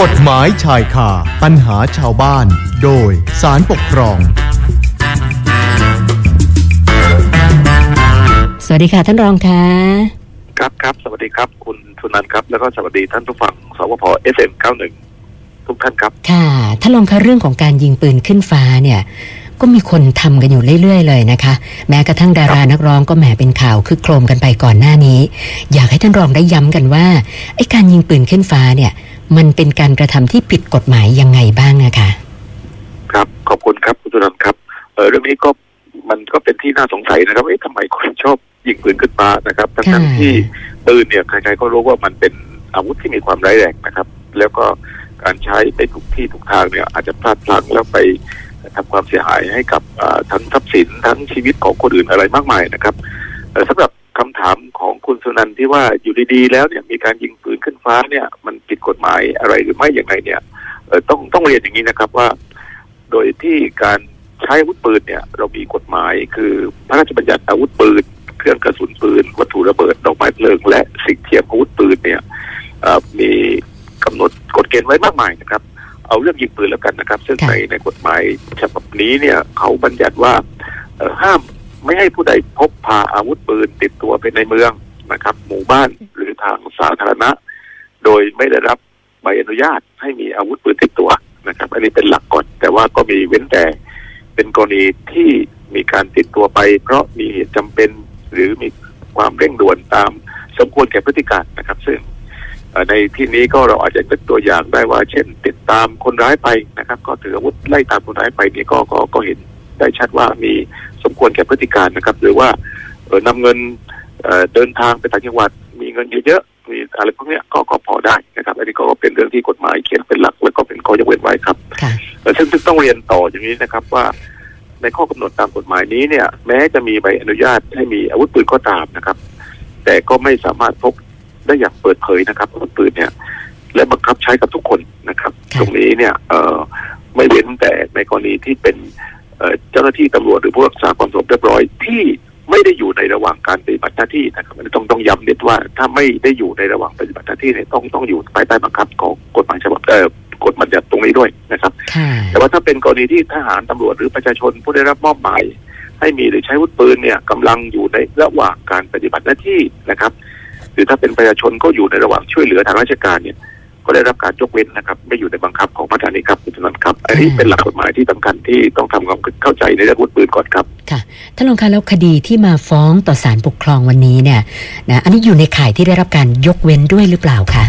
กฎหมายชายคาปัญหาชาวบ้าน โดยศาลปกครอง สวัสดีค่ะท่านรองค่ะครับครับ สวัสดีครับ คุณสุนันท์ครับ แล้วก็สวัสดีท่านผู้ฟังสวพ FM เก้าหนึ่งทุกท่านครับ ค่ะท่านรองคะเรื่องของการยิงปืนขึ้นฟ้าเนี่ย ก็มีคนทำกันอยู่เรื่อยๆ เลยนะคะ แม้กระทั่งดารานักร้องก็แหมเป็นข่าวคึกโครมกันไปก่อนหน้านี้ อยากให้ท่านรองได้ย้ำกันว่าไอ้การยิงปืนขึ้นฟ้าเนี่ย มันเป็นการกระทำที่ผิดกฎหมายยังไงบ้างนะคะครับขอบคุณครับคุณสุนันท์ครับเออเรื่องนี้ก็มันก็เป็นที่น่าสงสัยนะครับเอ๊ะทำไมคนชอบยิงปืนขึ้นฟ้านะครับทั้งค่ะๆที่ปืนเนี่ยใครๆก็รู้ว่ามันเป็นอาวุธที่มีความร้ายแรงนะครับ แล้วก็การใช้ไปทุกที่ทุกทางเนี่ยอาจจะพลาดพลั้งแล้วไปทำความเสียหายให้กับอ่าทั้งทรัพย์สินทั้งชีวิตของคนอื่นอะไรมากมายนะครับเอ่อสำหรับ คำถามของคุณสุนันท์ที่ว่าอยู่ดีๆแล้วเนี่ยมีการยิงปืนขึ้นฟ้าเนี่ย มันผิดกฎหมายอะไรหรือไม่อย่างไรเนี่ยเอ่อต้องต้องเรียนอย่างนี้นะครับว่า โดยที่การใช้อาวุธปืนเนี่ย เรามีกฎหมายคือพระราชบัญญัติอาวุธปืน เครื่องกระสุนปืน วัตถุระเบิดดอกไม้เพลิง และสิ่งเทียมอาวุธปืนเนี่ยเอ่อมีกำหนดกฎเกณฑ์ไว้มากมายนะครับ เอาเรื่องยิงปืนแล้วกันนะครับ ซึ่งค่ะในในกฎหมายฉบับนี้เนี่ยเขาบัญญัติว่าเอ่อห้ามไม่ให้ผู้ใดพกพาอาวุธปืนติดตัวไปในเมือง นะครับ หมู่บ้านหรือทางสาธารณะ โดยไม่ได้รับใบอนุญาตให้มีอาวุธปืนติดตัวนะครับ อันนี้เป็นหลักก่อน แต่ว่าก็มีเว้นแต่เป็นกรณีที่มีการติดตัวไป เพราะมีเหตุจำเป็นหรือมีความเร่งด่วนตามสมควรแก่พฤติการนะครับ ซึ่งเอ่อในที่นี้ก็เราอาจจะเป็นตัวอย่างได้ว่า เช่น ติดตามคนร้ายไปนะครับ ก็ถืออาวุธไล่ตามคนร้ายไปนี่ก็ก็ก็เห็นได้ชัดว่ามีสมควรแก่พฤติการนะครับ หรือว่าเออนำเงิน เอ่อเดินทางไปต่างจังหวัด มีเงินเยอะๆมีอะไรพวกเนี้ยก็ก็พอได้นะครับอันนี้ก็เป็นเรื่องที่กฎหมายเขียนเป็นหลักแล้วก็เป็นข้อยกเว้นไว้ครับค่ะเอ่อซึ่งซึ่งต้องเรียนต่ออย่างนี้นะครับว่าในข้อกำหนดตามกฎหมายนี้เนี่ย แม้จะมีใบอนุญาตให้มีอาวุธปืนก็ตามนะครับ แต่ก็ไม่สามารถพกได้อย่างเปิดเผยนะครับอาวุธปืนเนี่ย และบังคับใช้กับทุกคนนะครับค่ะตรงนี้เนี่ยเอ่อไม่เว้นแต่ในกรณีที่เป็นเอ่อเจ้าหน้าที่ตำรวจหรือผู้รักษาความสงบเรียบร้อยที่ ไม่ได้อยู่ในระหว่างการปฏิบัติหน้าที่นะครับอันนี้ต้องต้องย้ำเน้นว่าถ้าไม่ได้อยู่ในระหว่างปฏิบัติหน้าที่เนี่ยต้องต้องอยู่ภายใต้บังคับของกฎหมายฉบับเอ่อกฎบัญญัติตรงนี้ด้วยนะครับค่ะแต่ว่าถ้าเป็นกรณีที่ทหารตำรวจหรือประชาชนผู้ได้รับมอบหมายให้มีหรือใช้อาวุธปืนเนี่ยกำลังอยู่ในระหว่างการปฏิบัติหน้าที่นะครับ หรือถ้าเป็นประชาชนก็อยู่ในระหว่างช่วยเหลือทางราชการเนี่ย ก็ได้รับการยกเว้นนะครับ ไม่อยู่ในบังคับของพระธานิครับคุณธนันท์ครับ อันนี้อืมเป็นหลักกฎหมายที่สำคัญที่ต้องทำความเข้าใจในเรื่องอาวุธปืนก่อนครับค่ะท่านรองคะแล้วคดีที่มาฟ้องต่อศาลปกครองวันนี้เนี่ยนะอันนี้อยู่ในข่ายที่ได้รับการยกเว้นด้วยหรือเปล่าคะ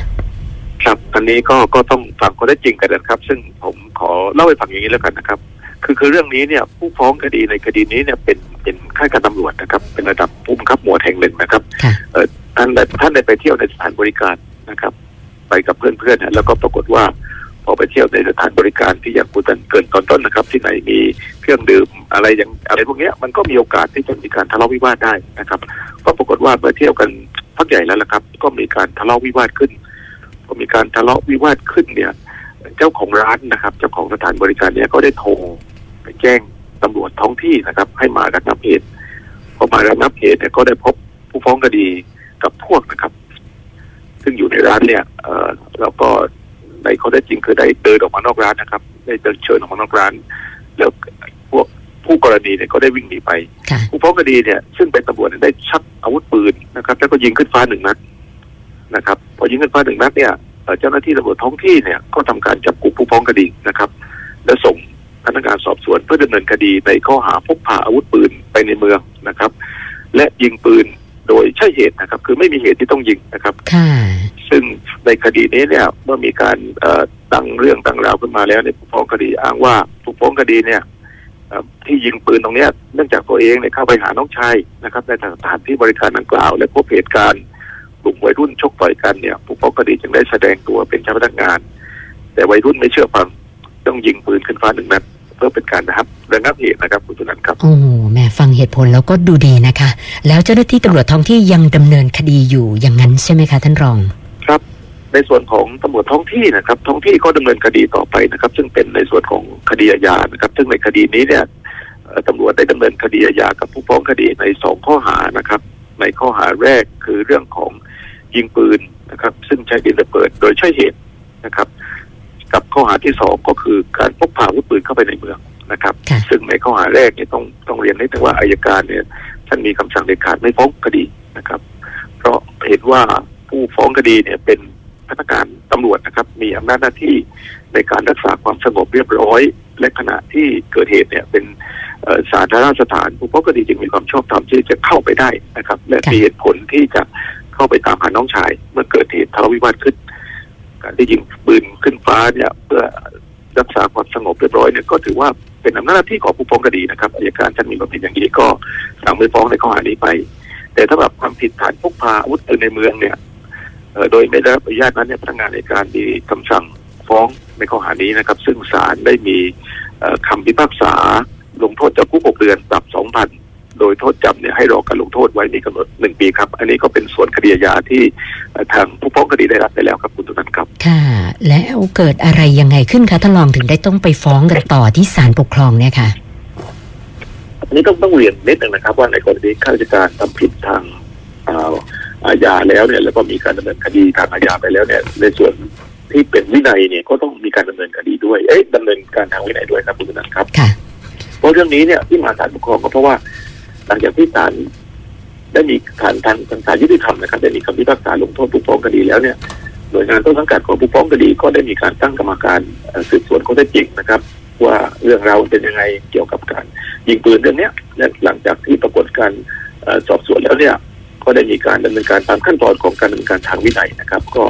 ครับอันนี้ก็ก็ต้องฟังข้อได้จริงกันนะครับ ซึ่งผมขอเล่าให้ฟังอย่างนี้แล้วกันนะครับ คือคือเรื่องนี้เนี่ยผู้ฟ้องคดีในคดีนี้เนี่ยเป็นเป็นข้าราชการตำรวจนะครับ เป็นระดับผู้บังคับหมวดแห่งหนึ่งนะครับค่ะเอ่อท่านได้ท่านได้ไปเที่ยวในสถานบริการนะครับ ไปกับเพื่อนๆแล้วก็ปรากฏว่าพอไปเที่ยวในสถานบริการที่อย่างคุณตันเกินตอนต้นนะครับ ที่ไหนมีเครื่องดื่มอะไรอย่างอะไรพวกนี้มันก็มีโอกาสที่จะมีการทะเลาะวิวาทได้นะครับก็ปรากฏว่าเมื่อเที่ยวกันพักใหญ่แล้วละครับ ก็มีการทะเลาะวิวาทขึ้นพอมีการทะเลาะวิวาทขึ้นเนี่ย เจ้าของร้านนะครับ เจ้าของสถานบริการเนี่ยก็ได้โทรไปแจ้งตำรวจท้องที่นะครับ ให้มาระงับเหตุพอมาระงับเหตุเนี่ยก็ได้พบผู้ฟ้องคดีกับพวกนะครับ ซึ่งอยู่ในร้านเนี่ยเออแล้วก็ในข้อเท็จจริงคือได้เดินออกมานอกร้านนะครับ ได้เดินเชิญออกมานอกร้าน แล้วพวกผู้กรณีเนี่ยก็ได้วิ่งหนีไปค่ะผู้ฟ้องคดีเนี่ย ซึ่งเป็นตำรวจเนี่ยได้ชักอาวุธปืนนะครับ แล้วก็ยิงขึ้นฟ้าหนึ่งนัดนะครับ พอยิงขึ้นฟ้าหนึ่งนัดเนี่ยเอ่อเจ้าหน้าที่ตำรวจท้องที่เนี่ยก็ทำการจับกลุ่มผู้ฟ้องคดีนะครับ และส่งพนักงานสอบสวนเพื่อดำเนินคดีในข้อหาพกพาอาวุธปืนไปในเมืองนะครับ และยิงปืน โดยใช่เหตุนะครับ คือไม่มีเหตุที่ต้องยิงนะครับค่ะซึ่งในคดีนี้เนี่ยเมื่อมีการเอ่อตั้งเรื่องตั้งราวขึ้นมาแล้วเนี่ยผู้ฟ้องคดีอ้างว่าผู้ฟ้องคดีเนี่ยเอ่อที่ยิงปืนตรงเนี้ยเนื่องจากตัวเองเนี่ยเข้าไปหาน้องชายนะครับในสถานที่บริการดังกล่าว และพบเหตุการณ์กลุ่มวัยรุ่นชกต่อยกันเนี่ย ผู้ฟ้องคดีจึงได้แสดงตัวเป็นเจ้าพนักงาน แต่วัยรุ่นไม่เชื่อฟังต้องยิงปืนขึ้นฟ้าหนึ่งนัดเพื่อเป็นการนะครับระงับเหตุนะครับคุณตุนันท์ครับโอ้แหม่ ฟังเหตุผลแล้วก็ดูดีนะคะ แล้วเจ้าหน้าที่ตำรวจท้องที่ยังดำเนินคดีอยู่อย่างนั้นใช่ไหมคะท่านรอง ครับ ในส่วนของตำรวจท้องที่นะครับ ท้องที่ก็ดำเนินคดีต่อไปนะครับ ซึ่งเป็นในส่วนของคดีอาญานะครับ ซึ่งในคดีนี้เนี่ยตำรวจได้ดำเนินคดีอาญากับผู้ฟ้องคดีในสองข้อหานะครับ ในข้อหาแรกคือเรื่องของยิงปืนนะครับ ซึ่งใช้ดินระเบิดโดยใช่เหตุนะครับ กับข้อหาที่สองก็คือการพกพาอาวุธปืนเข้าไปในเมือง นะครับค่ะซึ่งในข้อหาแรกเนี่ยต้องต้องเรียนให้ถึงว่าอายการเนี่ยท่านมีคำสั่งเด็ดขาดไม่ฟ้องคดีนะครับ เพราะเห็นว่าผู้ฟ้องคดีเนี่ยเป็นพนักงานตำรวจนะครับ มีอำนาจหน้าที่ในการรักษาความสงบเรียบร้อย และขณะที่เกิดเหตุเนี่ยเป็นเอ่อสาธารณสถานผู้ฟ้องคดีจึงมีความชอบธรรมที่จะเข้าไปได้นะครับ และค่ะมีเหตุผลที่จะเข้าไปตามหาน้องชาย เมื่อเกิดเหตุทะเลาะวิวาทขึ้น การที่ยิงปืนขึ้นฟ้าเนี่ยเพื่อ รักษาความสงบเรียบร้อยเนี่ยก็ถือว่าเป็นอำนาจหน้าที่ของผู้ฟ้องคดีนะครับอัยการท่านมีความผิดอย่างนี้ก็สั่งไม่ฟ้องในข้อหานี้ไป แต่ถ้าแบบความผิดฐานพกพาอาวุธปืนในเมืองเนี่ยโดยไม่ได้รับอนุญาตนั้นเนี่ยพนักงานในการมีคำสั่งฟ้องในข้อหานี้นะครับ ซึ่งศาลได้มีเอ่อคำพิพากษาลงโทษจำคุกหกเดือนปรับสองพัน โดยโทษจำเนี่ยให้รอการลงโทษไว้มีกำหนดหนึ่งปีครับ อันนี้ก็เป็นส่วนคดีอาญาที่เอ่อทางผู้ฟ้องคดีได้รับไปแล้วครับคุณตุนันครับ ค่ะ แล้วเกิดอะไรยังไงขึ้นคะท่านรองถึงได้ต้องไปฟ้องกันต่อที่ศาลปกครองเนี่ยค่ะอันนี้ต้องต้องเรียนนิดหนึ่งนะครับ ว่าในกรณีข้าราชการทำผิดทางอ่าอาญาแล้วเนี่ย แล้วก็มีการดำเนินคดีทางอาญาไปแล้วเนี่ย ในส่วนที่เป็นวินัยเนี่ยก็ต้องมีการดำเนินคดีด้วย เอ๊ะดำเนินการทางวินัยด้วยครับคุณธนันครับ ค่ะ เพราะเรื่องนี้เนี่ยที่มาศาลปกครองก็เพราะว่า หลังจากที่ศาลได้มีฐานทางทางศาลยุติธรรมนะครับได้มีคำพิพากษาลงโทษผู้ฟ้องคดีแล้วเนี่ยหน่วยงานต้นสังกัดของผู้ฟ้องคดีก็ได้มีการตั้งกรรมการสืบสวนข้อเท็จจริงนะครับ ว่าเรื่องราวเป็นยังไงเกี่ยวกับการยิงปืนเรื่องนี้และหลังจากที่ปรากฏการสอบสวนแล้วเนี่ยก็ได้มีการดำเนินการตามขั้นตอนของการดำเนินการทางวินัยนะครับ ก็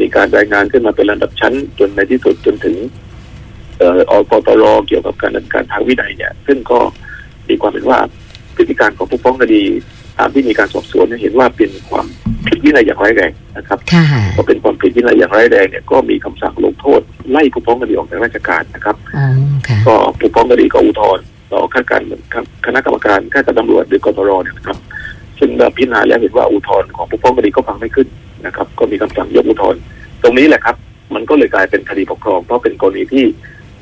มีการรายงานขึ้นมาเป็นลำดับชั้นจนในที่สุดจนถึงอออกตรเกี่ยวกับการดำเนินการทางวินัยเนี่ย ซึ่งก็มีความเห็นว่า พฤติการของผู้ฟ้องคดี ตามที่มีการสอบสวนเนี่ยเห็นว่าเป็นความผิดวินัยอย่างร้ายแรงนะครับค่ะก็เป็นความผิดวินัยอย่างร้ายแรงเนี่ยก็มีคำสั่งลงโทษไล่ผู้ฟ้องคดีออกจากราชการนะครับอ๋อค่ะก็ผู้ฟ้องคดีก็อุทธรณ์ต่อข้าราชการคณะกรรมการข้าราชการตำรวจหรือกตรเนี่ยนะครับ ซึ่งเมื่อพิจารณาแล้วเห็นว่าอุทธรณ์ของผู้ฟ้องคดีก็ฟังไม่ขึ้นนะครับ ก็มีคำสั่งยกอุทธรณ์ตรงนี้แหละครับ มันก็เลยกลายเป็นคดีปกครอง เพราะเป็นกรณีที่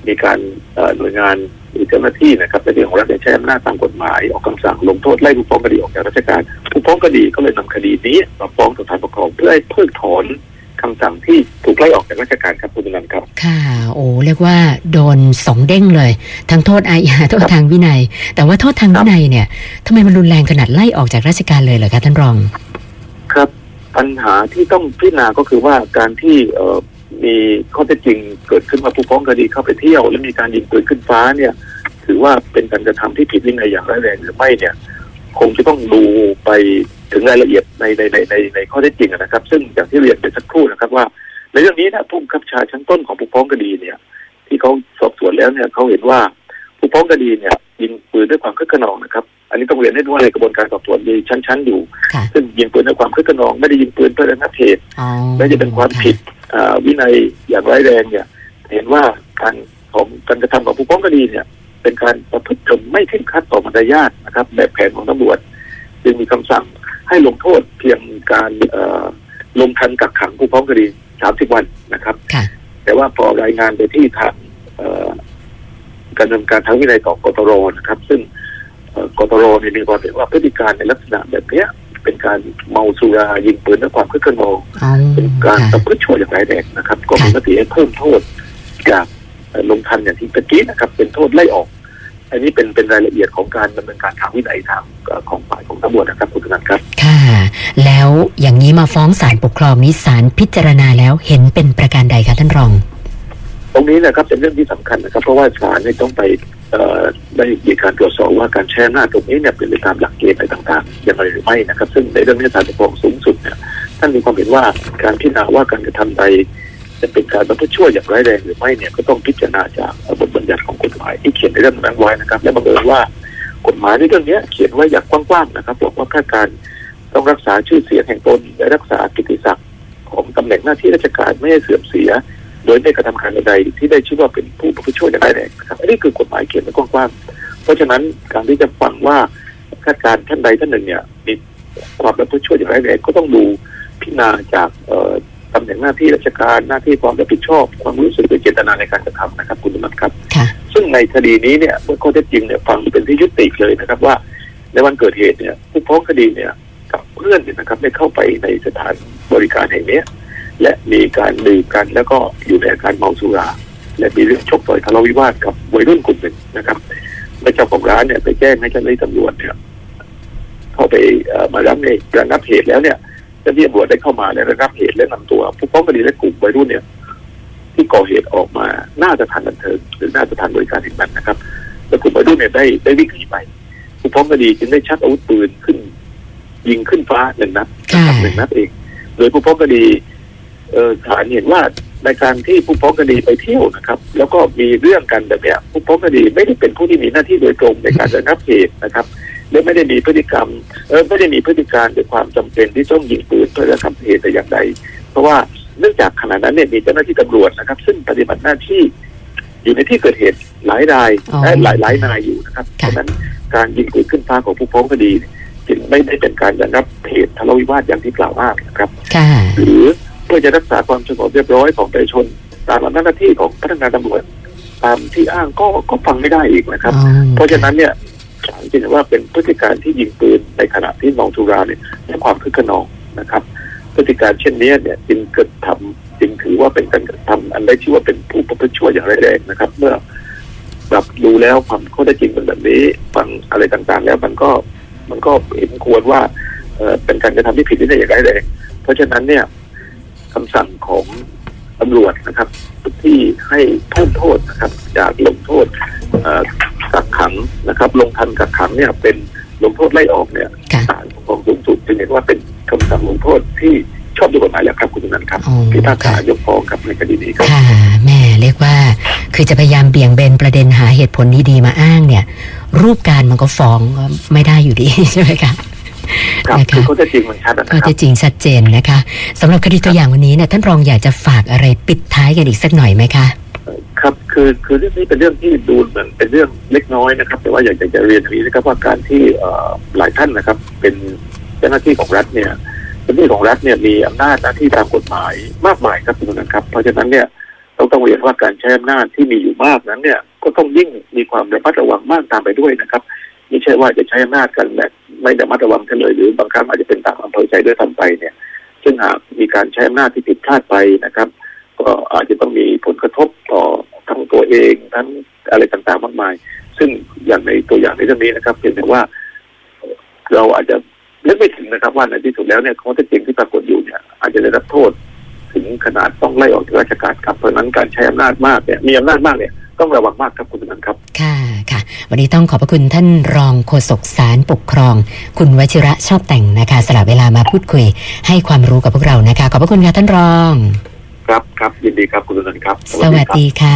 มีการเอ่อหน่วยงาน หรือเจ้าหน้าที่นะครับในเรื่องของรัฐใช้อำนาจตามกฎหมายออกคำสั่งลงโทษไล่ผู้ฟ้องคดีออกจากราชการ ผู้ฟ้องคดีก็เลยนำคดีนี้มาฟ้องต่อศาลปกครองเพื่อให้เพิกถอนคำสั่งที่ถูกไล่ออกจากราชการครับคุณนันท์ครับ ค่ะ โอ้เรียกว่าโดนสองเด้งเลย ทั้งโทษอาญาโทษทางวินัย แต่ว่าโทษทางวินัยเนี่ยทำไมมันรุนแรงขนาดไล่ออกจากราชการเลยเหรอคะท่านรอง ครับ ปัญหาที่ต้องพิจารณาก็คือว่าการที่เอ่อ มีข้อเท็จจริงเกิดขึ้นว่าผู้ฟ้องคดีเข้าไปเที่ยว และมีการยิงปืนขึ้นฟ้าเนี่ย ถือว่าเป็นการกระทำที่ผิดวินัยอย่างร้ายแรงหรือไม่เนี่ย คงจะต้องดูไปถึงรายละเอียดในในในในในข้อเท็จจริงนะครับ ซึ่งอย่างที่เรียนไปสักครู่นะครับว่า ในเรื่องนี้นะผู้บังคับชาชั้นต้นของผู้ฟ้องคดีเนี่ย ที่เขาสอบสวนแล้วเนี่ยเขาเห็นว่าผู้ฟ้องคดีเนี่ยยิงปืนด้วยความคึกขนองนะครับ อันนี้ต้องเรียนให้รู้ว่าในกระบวนการสอบสวนมีชั้น ๆ อยู่ค่ะซึ่งยิงปืนด้วยความคึกขนอง ไม่ได้ยิงปืนเพื่อระงับเหตุอ๋อไม่ได้เป็นความผิดอ่าวินัยอย่างร้ายแรงเนี่ย เห็นว่าการของการกระทำของผู้ฟ้องคดีเนี่ย เป็นการประพฤติตนไม่เคร่งครัดต่อมารยาทนะครับแบบแผนของตำรวจ จึงมีคำสั่งให้ลงโทษเพียงการเอ่อลงทันกักขังผู้ฟ้องคดี30วันนะครับค่ะแต่ว่าพอรายงานไปที่ทางเอ่อการดำเนินการทางวินัยต่อกตรนะครับ ซึ่งเอ่อ กตรเนี่ยมีความเห็นว่าพฤติการในลักษณะแบบเนี้ยเป็นการเมาสุรายิงปืนด้วยความคึกขนองอ๋อเป็นการค่ะประพฤติชั่วอย่างร้ายแรงนะครับ ก็มีค่ะมติให้เพิ่มโทษจากเอ่อลงทันอย่างที่ตะกี้นะครับ เป็นโทษไล่ออก อันนี้เป็นเป็นรายละเอียดของการดำเนินการทางวินัยทางเอ่อของฝ่ายของตำรวจนะครับคุณธนันครับ ค่ะ แล้วอย่างนี้มาฟ้องศาลปกครองนี้ศาลพิจารณาแล้วเห็นเป็นประการใดคะท่านรอง ตรงนี้นะครับเป็นเรื่องที่สำคัญนะครับ เพราะว่าศาลเนี่ยต้องไปเอ่อ ได้มีการตรวจสอบว่าการแช่หน้าตรงนี้เนี่ยเป็นไปตามหลักเกณฑ์อะไรต่างๆอย่างไรหรือไม่นะครับ ซึ่งในเรื่องนี้ศาลปกครองสูงสุดเนี่ยท่านมีความเห็นว่าการพิจารณาว่าการกระทำใดจะเป็นการประพฤติชั่วอย่างร้ายแรงหรือไม่เนี่ยก็ต้องพิจารณาจากบทบัญญัติของกฎหมายที่เขียนในเรื่องนั้นไว้นะครับ และบังเอิญว่ากฎหมายในเรื่องนี้เขียนไว้อย่างกว้างๆนะครับบอกว่าข้าการต้องรักษาชื่อเสียงแห่งตนและรักษากิตติศักดิ์ของตำแหน่งหน้าที่ราชการไม่ให้เสื่อมเสีย โดยไม่กระทำการใดๆที่ได้ชื่อว่าเป็นผู้ประพฤติชั่วอย่างร้ายแรงนะครับอันนี้คือกฎหมายเขียนไว้กว้างๆเพราะฉะนั้นการที่จะฟังว่าข้าราชการท่านใดท่านหนึ่งเนี่ยมีความประพฤติชั่วอย่างร้ายแรงก็ต้องดูพิจารณาจากเอ่อตำแหน่งหน้าที่ราชการหน้าที่ความรับผิดชอบ ความรู้สึกหรือเจตนาในการกระทำนะครับ คุณธนัทครับค่ะซึ่งในคดีนี้เนี่ยเมื่อข้อเท็จจริงเนี่ยฟังเป็นที่ยุติเลยนะครับว่า ในวันเกิดเหตุเนี่ยผู้ฟ้องคดีเนี่ยกับเพื่อนเนี่ยนะครับได้เข้าไปในสถานบริการแห่งเนี้ย และมีการดื่มกันแล้วก็อยู่ในอาการเมาสุรา และมีเรื่องชกต่อยทะเลาะวิวาทกับวัยรุ่นกลุ่มหนึ่งนะครับและเจ้าของร้านเนี่ยไปแจ้งให้เจ้าหน้าที่ตำรวจเนี่ยเข้าไปเอ่อมารับในระงับเหตุแล้วเนี่ยเจ้าหน้าที่ตำรวจได้เข้ามาในระงับเหตุและนำตัว ผู้ฟ้องคดีและกลุ่มวัยรุ่นเนี่ย ที่ก่อเหตุออกมาน่าจะทันบันเทิงหรือน่าจะทันบริการแห่งนั้นนะครับและกลุ่มวัยรุ่นเนี่ยได้ได้วิ่งหนีไปผู้ฟ้องคดีจึงได้ชักอาวุธปืนขึ้น ยิงขึ้นฟ้าหนึ่งนัดนะครับค่ะหนึ่งนัดเอง โดยผู้ฟ้องคดีเออ ศาลเห็นว่าในการที่ผู้ฟ้องคดีไปเที่ยวนะครับ แล้วก็มีเรื่องกันแบบเนี้ยผู้ฟ้องคดีไม่ได้เป็นผู้ที่มีหน้าที่โดยตรงในการระงับเหตุนะครับและไม่ได้มีพฤติกรรมเออไม่ได้มีพฤติการหรือความจำเป็นที่ต้องยิงปืนเพื่อระงับเหตุแต่อย่างใด เพราะว่าเนื่องจากขณะนั้นเนี่ยมีเจ้าหน้าที่ตำรวจนะครับ ซึ่งปฏิบัติหน้าที่อยู่ในที่เกิดเหตุหลายรายอ๋อและหลายหลายนายอยู่นะครับเพค่ะราะฉะนั้นการยิงปืนขึ้นฟ้าของผู้ฟ้องคดีเนี่ยจึงไม่ได้เป็นการระงับเหตุทะเลาะวิวาทอย่างที่กล่าวอ้างนะครับค่ะหรือเพื่อจะรักษาความสงบเรียบร้อยของประชาชนตามอำนาจหน้าที่ของพนักงานตำรวจตามที่อ้างก็ก็ฟังไม่ได้อีกนะครับอ๋อเพราะฉะนั้นเนี่ยศาลจึงเห็นว่าเป็นพฤติการที่ยิงปืนในขณะที่เมองสุราเนี่ยด้วยความคึกขนองนะครับ พฤติการเช่นนี้เนี่ยจึงเกิดทำจึงถือว่าเป็นการกระทำอันได้ชื่อว่าเป็นผู้ประพฤติชั่วอย่างร้ายแรงนะครับ เมื่อแบบดูแล้วความข้อเท็จจริงเป็นแบบนี้ฟังอะไรต่างๆ แล้วมันก็มันก็เห็นควรว่าเอ่อเป็นการกระทำที่ผิดวินัยอย่างร้ายแรงเพราะฉะนั้นเนี่ย คำสั่งของตำรวจนะครับ ที่ให้เพิ่มโทษนะครับ จากลงโทษเอ่อกักขังนะครับ ลงทันกักขังเนี่ยเป็นลงโทษไล่ออกเนี่ยค่ะศาลปกครองสูงสุดจึงเห็นว่าเป็นคำสั่งลงโทษที่ชอบด้วยกฎหมายแล้วครับคุณนันท์ครับอ๋อพิพากษายกฟ้องครับในคดีนี้ครับค่ะแม่เรียกว่า คือจะพยายามเบี่ยงเบนประเด็นหาเหตุผลดีๆมาอ้างเนี่ย รูปการมันก็ฟ้องก็ไม่ได้อยู่ดีใช่ไหมคะ ครับนะคะคือข้อเท็จจริงมันชัดนะก็ครัจะบจริงชัดเจนนะคะสำหรับคดีตัวอย่างวันนี้เนี่ยท่านรองอยากจะฝากอะไรปิดท้ายกันอีกสักหน่อยไหมคะครับคือคือเรื่องนี้เป็นเรื่องที่ดูเหมือนเป็นเรื่องเล็กน้อยนะครับ แต่ว่าอยากจะเรียนอย่างนี้นะครับว่าการที่เอ่อหลายท่านนะครับ เป็นเจ้าหน้าที่ของรัฐเนี่ยเจ้าหน้าที่ของรัฐเนี่ยมีอำนาจหน้าที่ตามกฎหมายมากมายครับคุณนันท์ครับ เพราะฉะนั้นเนี่ยเราต้องเรียนว่าการใช้อำนาจที่มีอยู่มากนั้นเนี่ยก็ต้องยิ่งมีความระมัดระวังมากตามไปด้วยนะครับไม่ใช่ว่าจะใช้อำนาจกันแบบ ไม่ระมัดระวังกันเลย หรือบางครั้งอาจจะเป็นตามอำเภอใจด้วยทำไปเนี่ย ซึ่งหากมีการใช้อำนาจที่ผิดพลาดไปนะครับ ก็อาจจะต้องมีผลกระทบต่อทั้งตัวเองทั้งอะไรต่างๆมากมาย ซึ่งอย่างในตัวอย่างในเรื่องนี้นะครับเพียงแต่ว่า เราอาจจะนึกไม่ถึงนะครับว่าในที่สุดแล้วเนี่ยข้อเท็จจริงที่ปรากฏอยู่เนี่ย อาจจะได้รับโทษถึงขนาดต้องไล่ออกจากราชการครับเพราะนั้นการใช้อำนาจมากเนี่ยมีอำนาจมากเนี่ยต้องระวังมากครับคุณนันครับ ค่ะค่ะ วันนี้ต้องขอบพระคุณท่านรองโฆษกสารปกครอง คุณวชิระชอบแต่งนะคะ สละเวลามาพูดคุย ให้ความรู้กับพวกเรานะคะ ขอบพระคุณค่ะท่านรอง ครับครับยินดีครับคุณนันท์ครับ สวัสดีค่ะ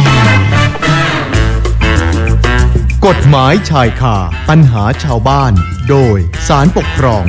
กฎหมายชายคาปัญหาชาวบ้าน โดยสารปกครอง